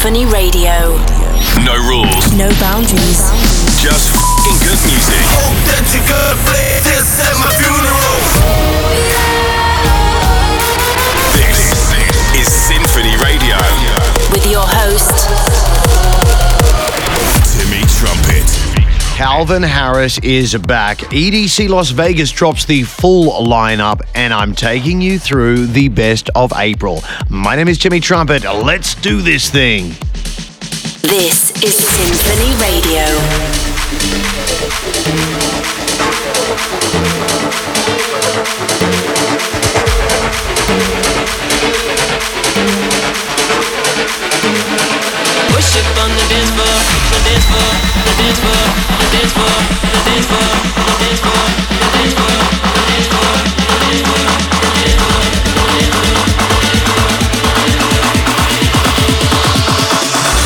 Sinphony Radio. No rules. No boundaries. Just good music. Good Calvin Harris is back. EDC Las Vegas drops the full lineup, and I'm taking you through the best of April. My name is Timmy Trumpet. Let's do this thing. This is Sinphony Radio.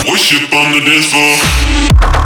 Worship on the dance.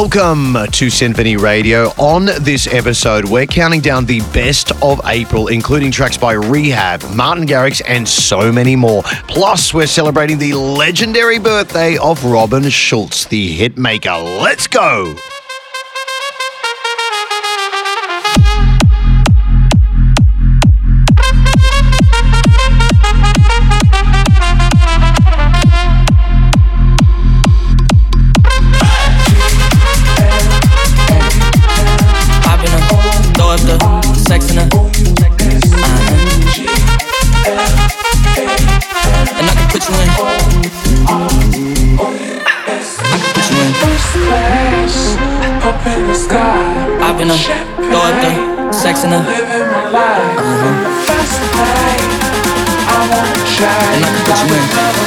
Welcome to Sinphony Radio. On this episode, we're counting down the best of April, including tracks by R3HAB, Martin Garrix, and so many more. Plus, we're celebrating the legendary birthday of Robin Schulz, the hitmaker. Let's go! And I can put you in.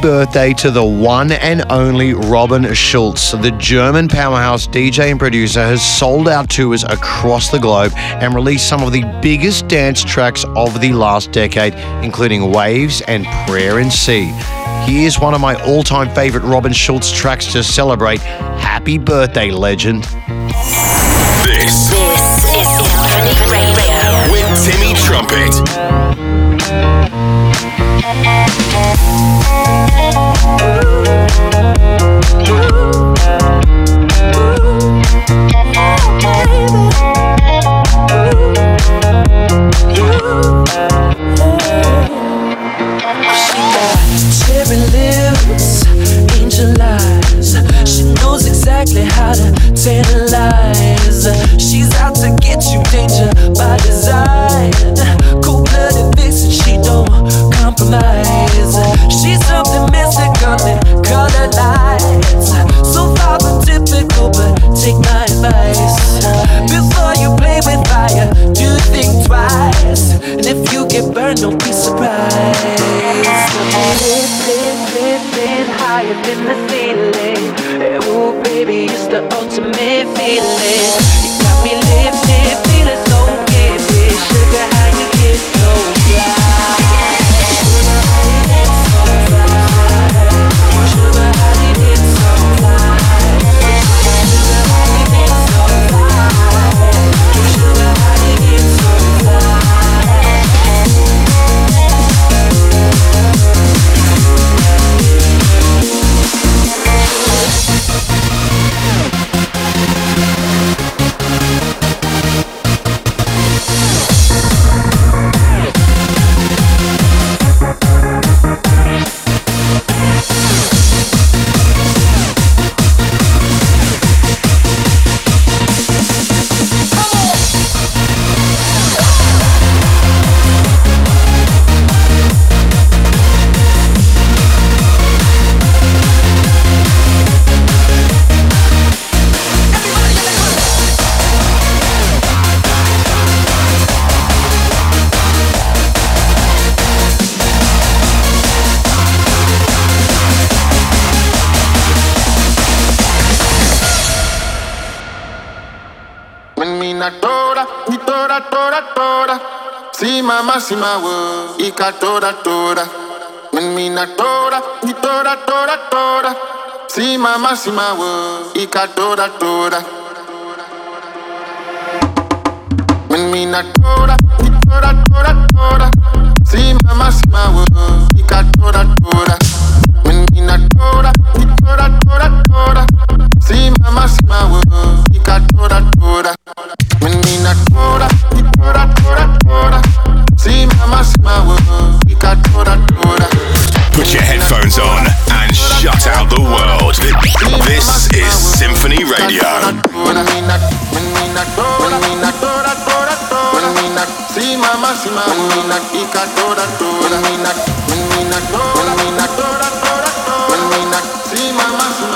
birthday to the one and only Robin Schulz. The German powerhouse DJ and producer has sold out tours across the globe and released some of the biggest dance tracks of the last decade, including Waves and Prayer in C. Here's one of my all time favorite Robin Schulz tracks to celebrate. Happy birthday, legend. This, this is Infinity Radio with Timmy Trumpet. Thank you. Ooh. in the feeling, Oh, baby, it's the ultimate feeling. my world. Ika toda toda. When me na toda, ni tora tora tora See mama, see my world. Ika tora toda. When me na toda, ni tora tora tora See mama, see my world. Ika toda toda.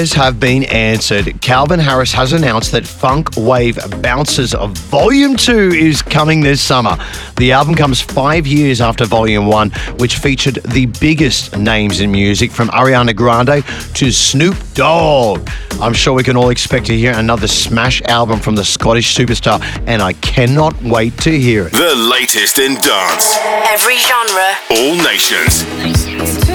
prayers have been answered. Calvin Harris has announced that Funk Wav Bounces of Volume 2 is coming this summer. The album comes five years after Volume 1, which featured the biggest names in music from Ariana Grande to Snoop Dogg. I'm sure we can all expect to hear another smash album from the Scottish superstar, and I cannot wait to hear it. The latest in dance. Every genre. All nations. Took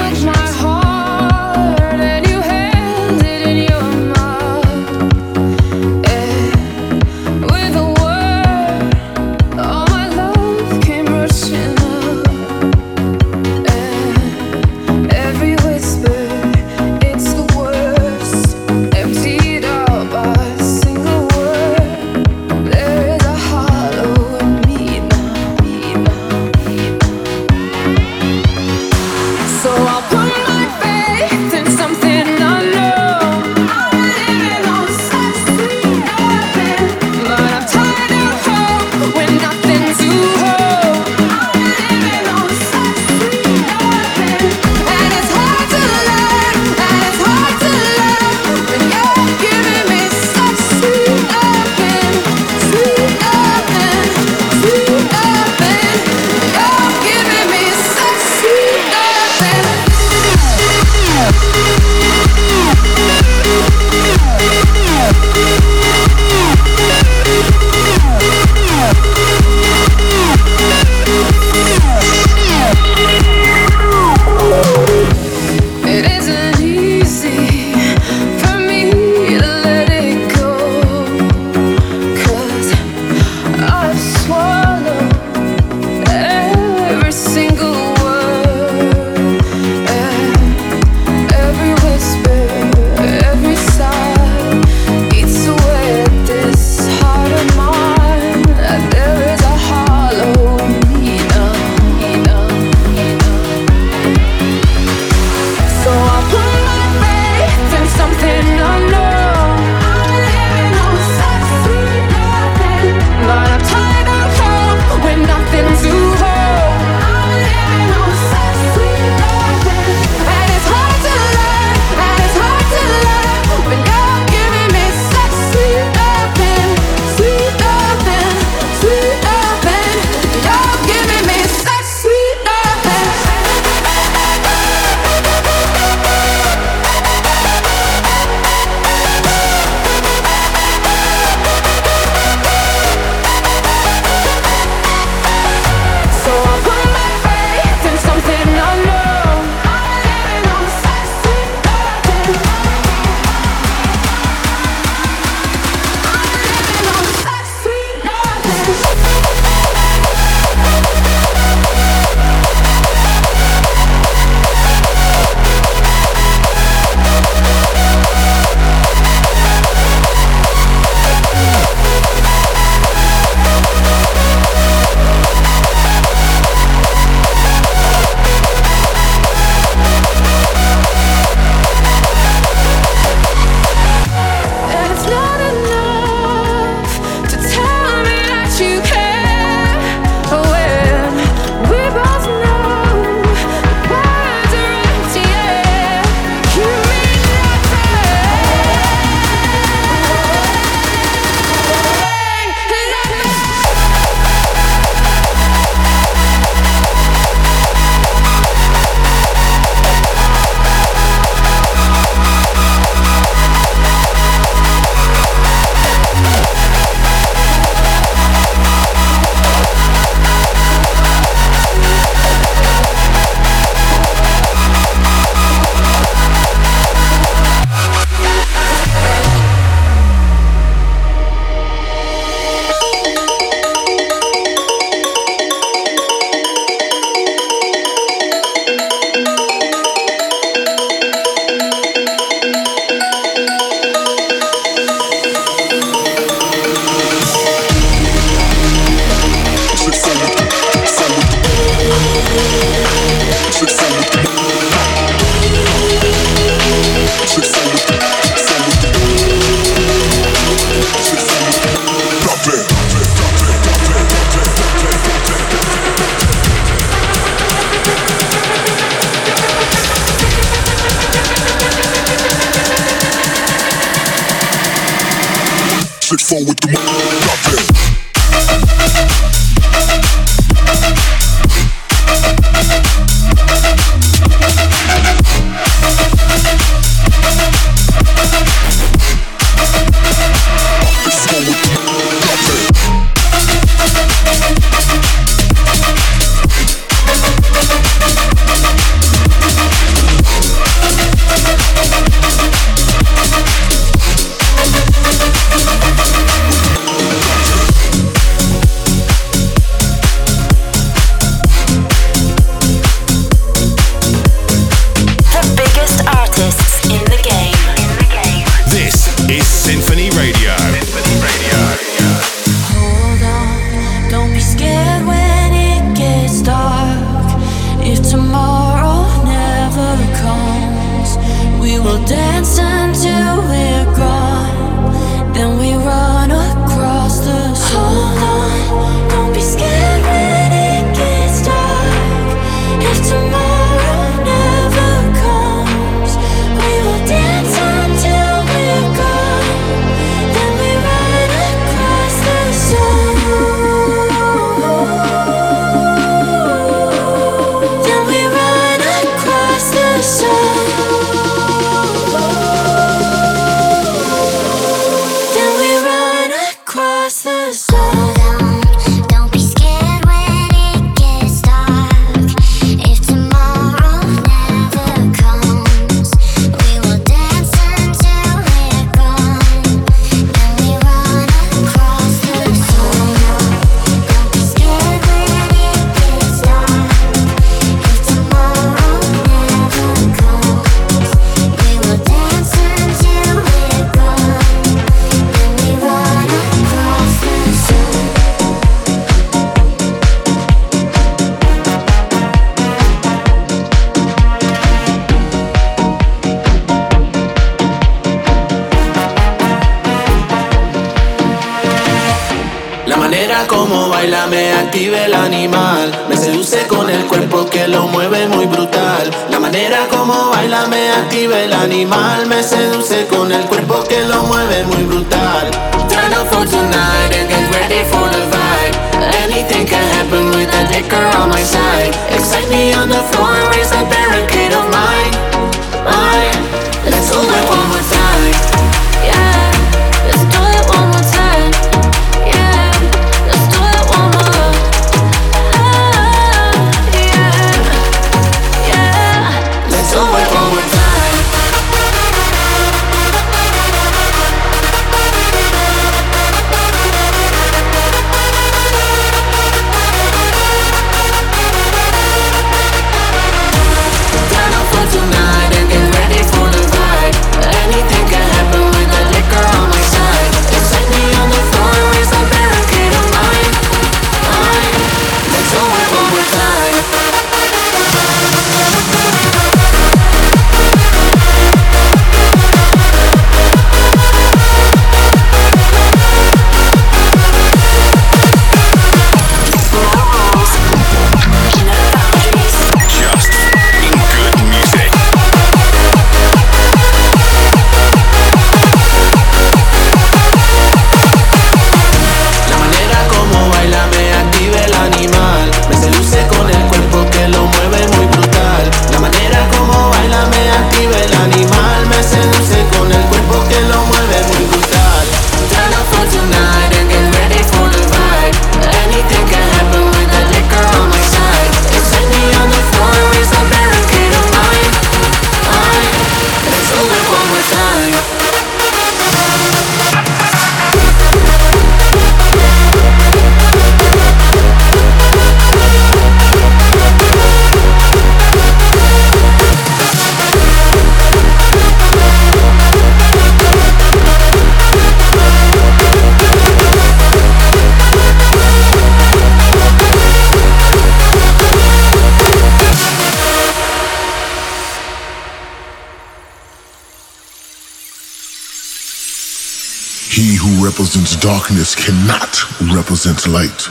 represents darkness cannot represent light.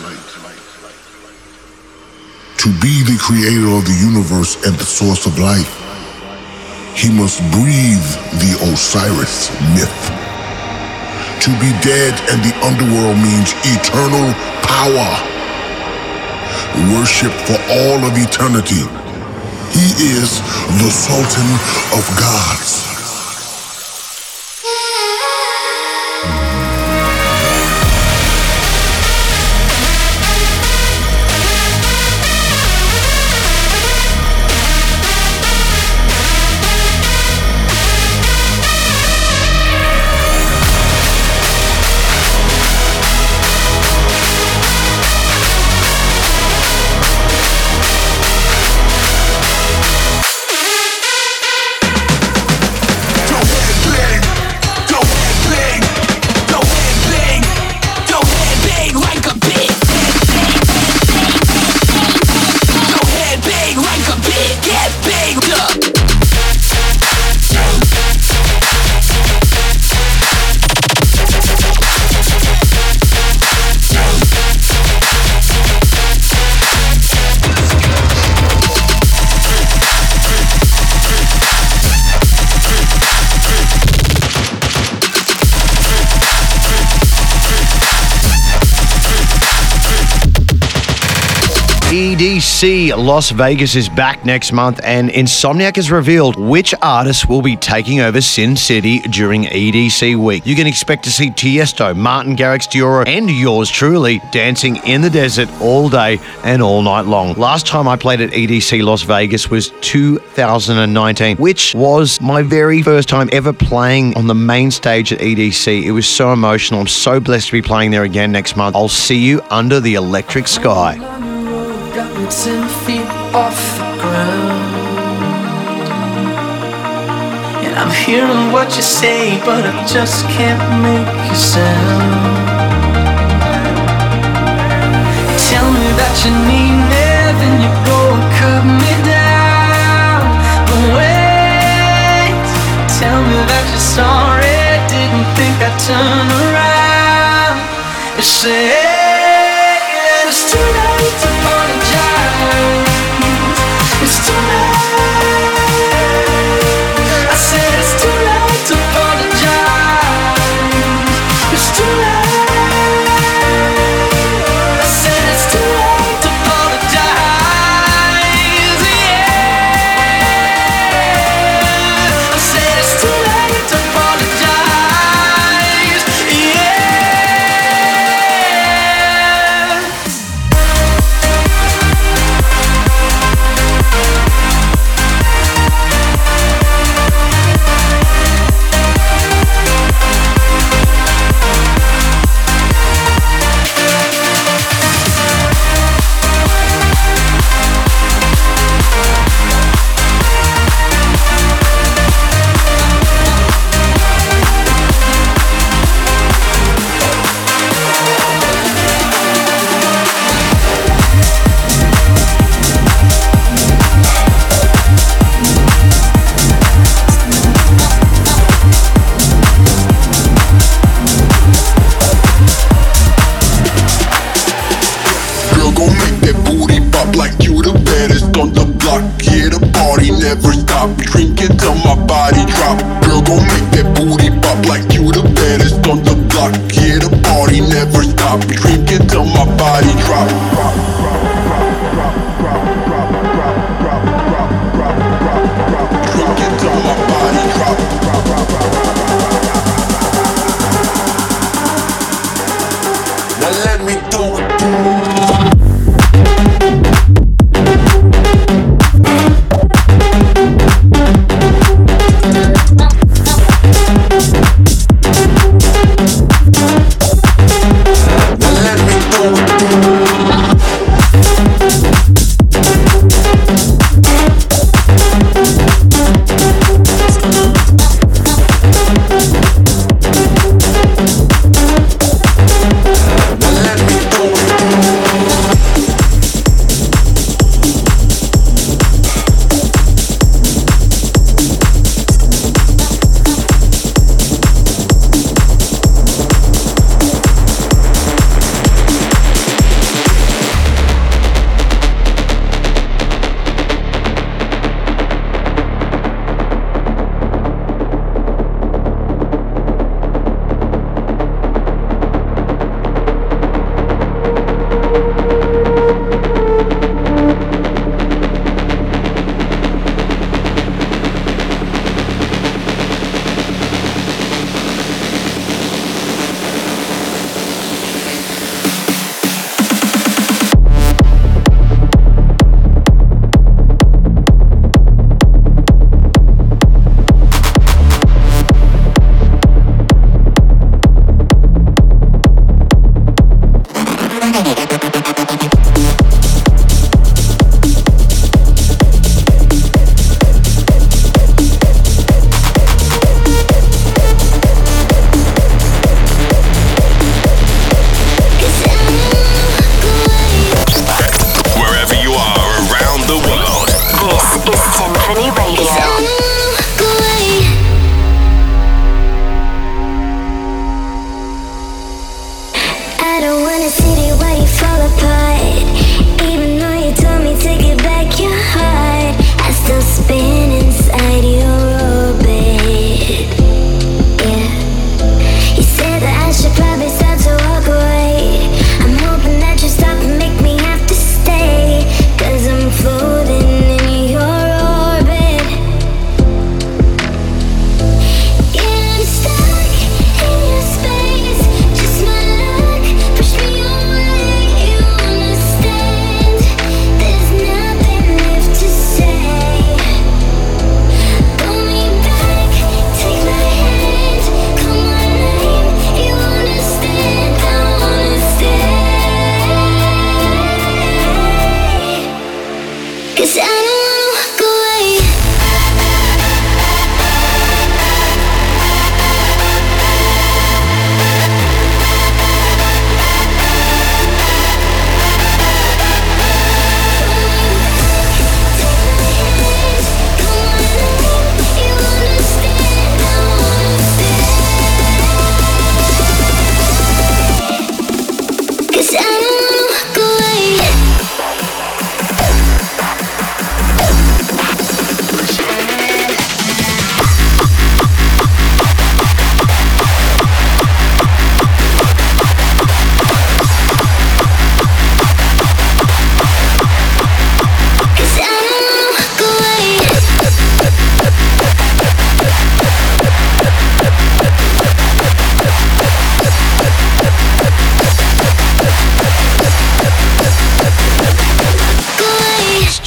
To be the creator of the universe and the source of life, he must breathe the Osiris myth. To be dead and the underworld means eternal power. Worship for all of eternity. He is the Sultan of Gods. EDC Las Vegas is back next month, and Insomniac has revealed which artists will be taking over Sin City during EDC week. You can expect to see Tiesto, Martin Garrix Deorro, and yours truly dancing in the desert all day and all night long. Last time I played at EDC Las Vegas was 2019, which was my very first time ever playing on the main stage at EDC. It was so emotional. I'm so blessed to be playing there again next month. I'll see you under the electric sky. Got me ten feet off the ground. And I'm hearing what you say, but I just can't make a sound. Tell me that you need me, then you go and cut me down. But wait, tell me that you're sorry, didn't think I'd turn around. You say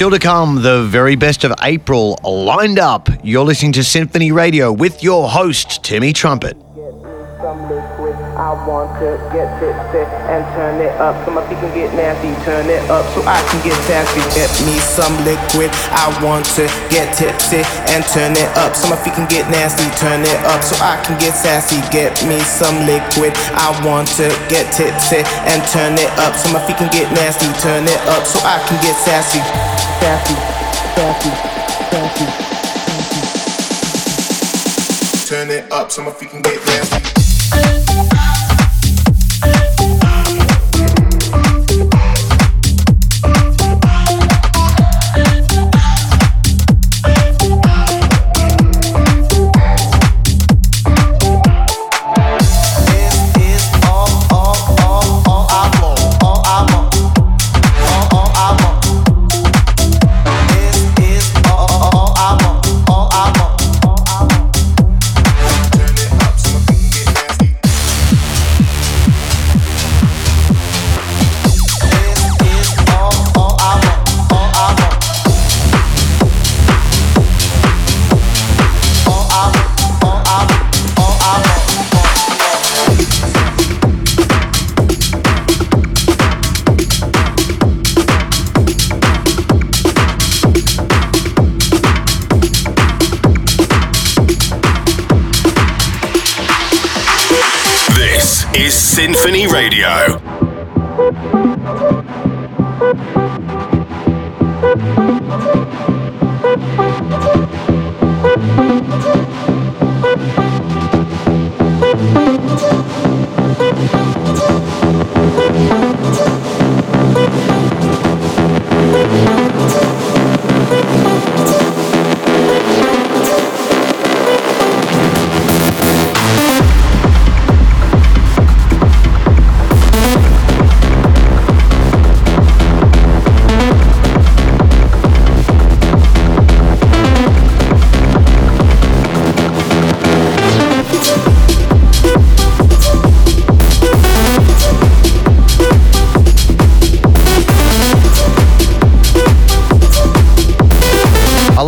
Still to come, the very best of April lined up. You're listening to Sinphony Radio with your host, Timmy Trumpet. Up so my feet can get nasty. Turn it up so I can get sassy. Get me some liquid. I want to get tipsy and turn it up so my feet can get nasty. Turn it up so I can get sassy. Get me some liquid. I want to get tipsy and turn it up so my feet can get nasty. Turn it up so I can get sassy. Sassy. Sassy. Sassy. Turn it up so my feet can get nasty.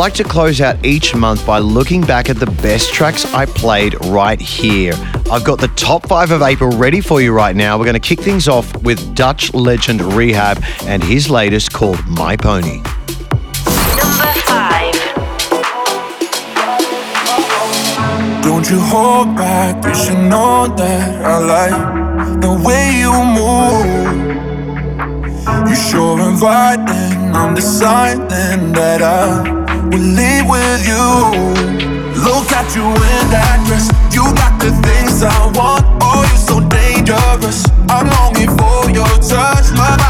Like to close out each month by looking back at the best tracks I played right here. I've got the top five of April ready for you right now. We're going to kick things off with Dutch legend R3HAB and his latest called My Pony. Number five. Don't you hold back, you should know that I like the way you move. You sure inviting, I'm deciding that I will leave with you. Look at you in that dress, you got the things I want. Oh, you're so dangerous. I'm longing for your touch, love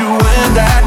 Look at you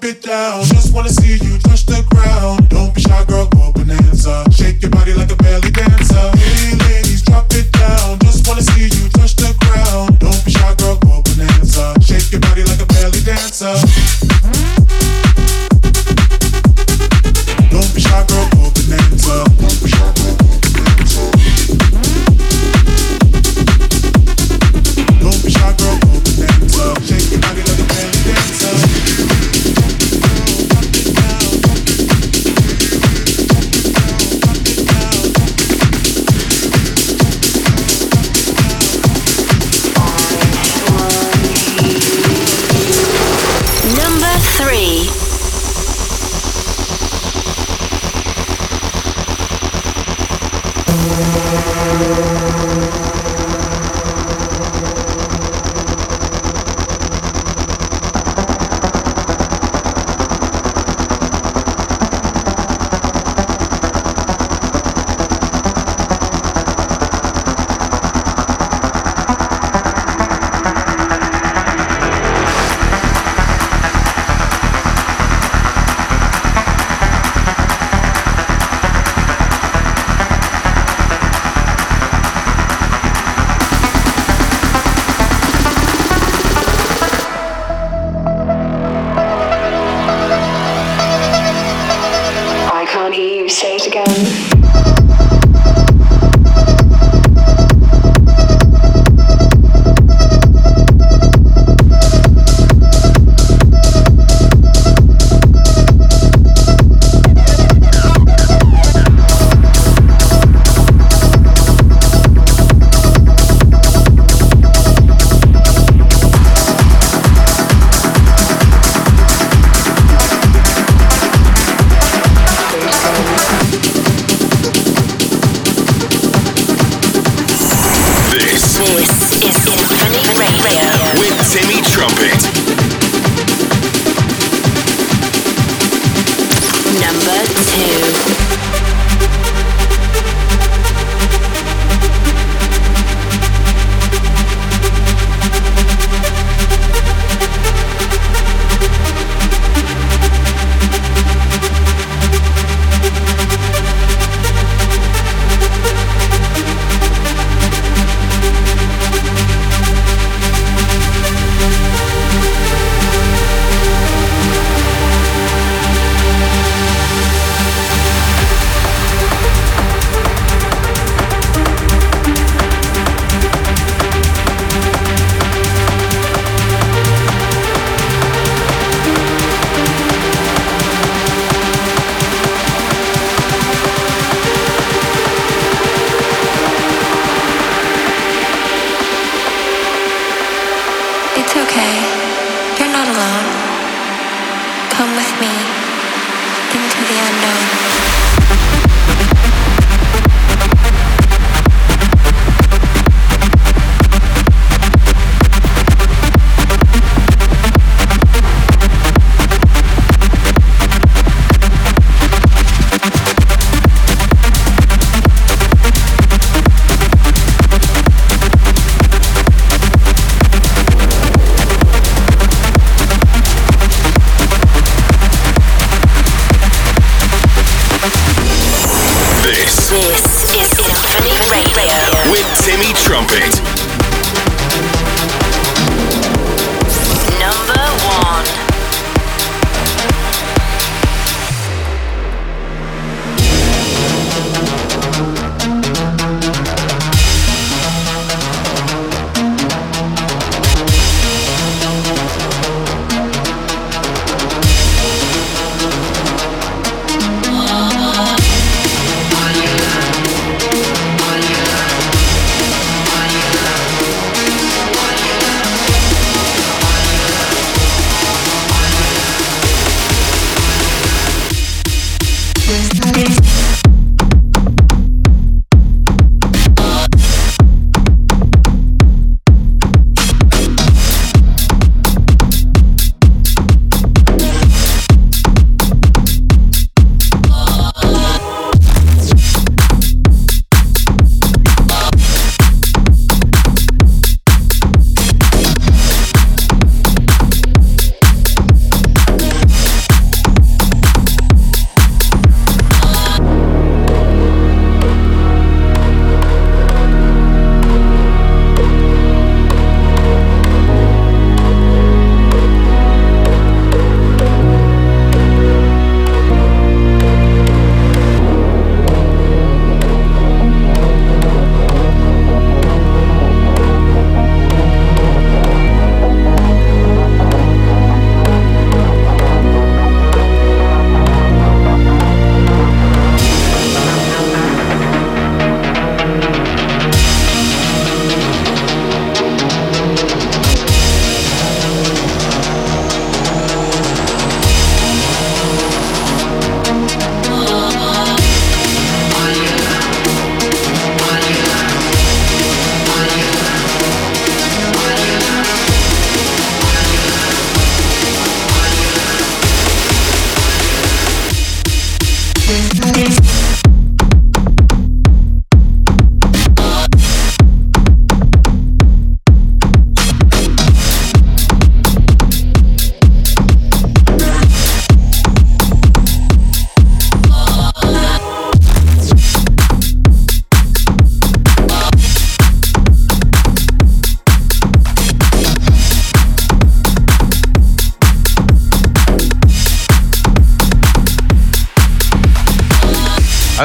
drop it down. Just wanna see you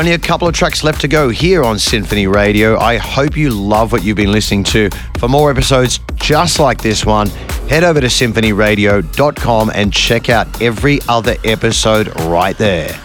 Only a couple of tracks left to go here on Sinphony Radio. I hope you love what you've been listening to. For more episodes just like this one, head over to sinphonyradio.com and check out every other episode right there.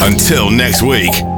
Until next week.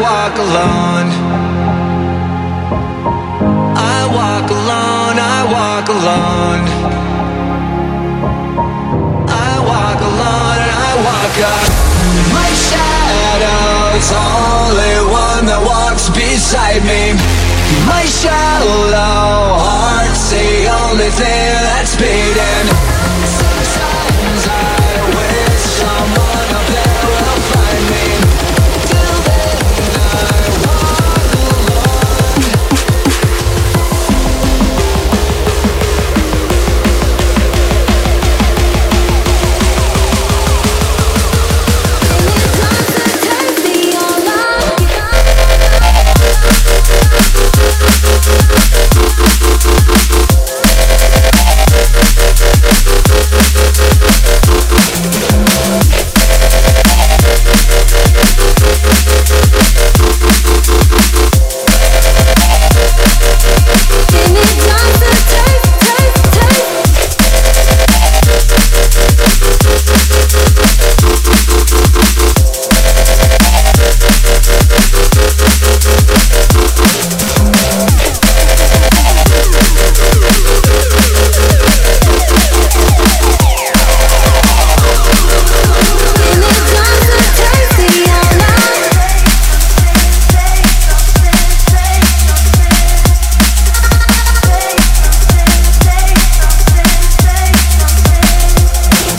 walk alone. I walk alone, I walk alone. I walk alone and I walk up. My shadow's only one that walks beside me. My shallow heart's the only thing that's beating.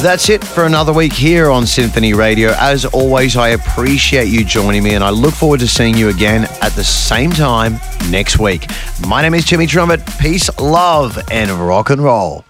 That's it for another week here on Sinphony Radio. As always, I appreciate you joining me and I look forward to seeing you again at the same time next week. My name is Timmy Trumpet. Peace, love, and rock and roll.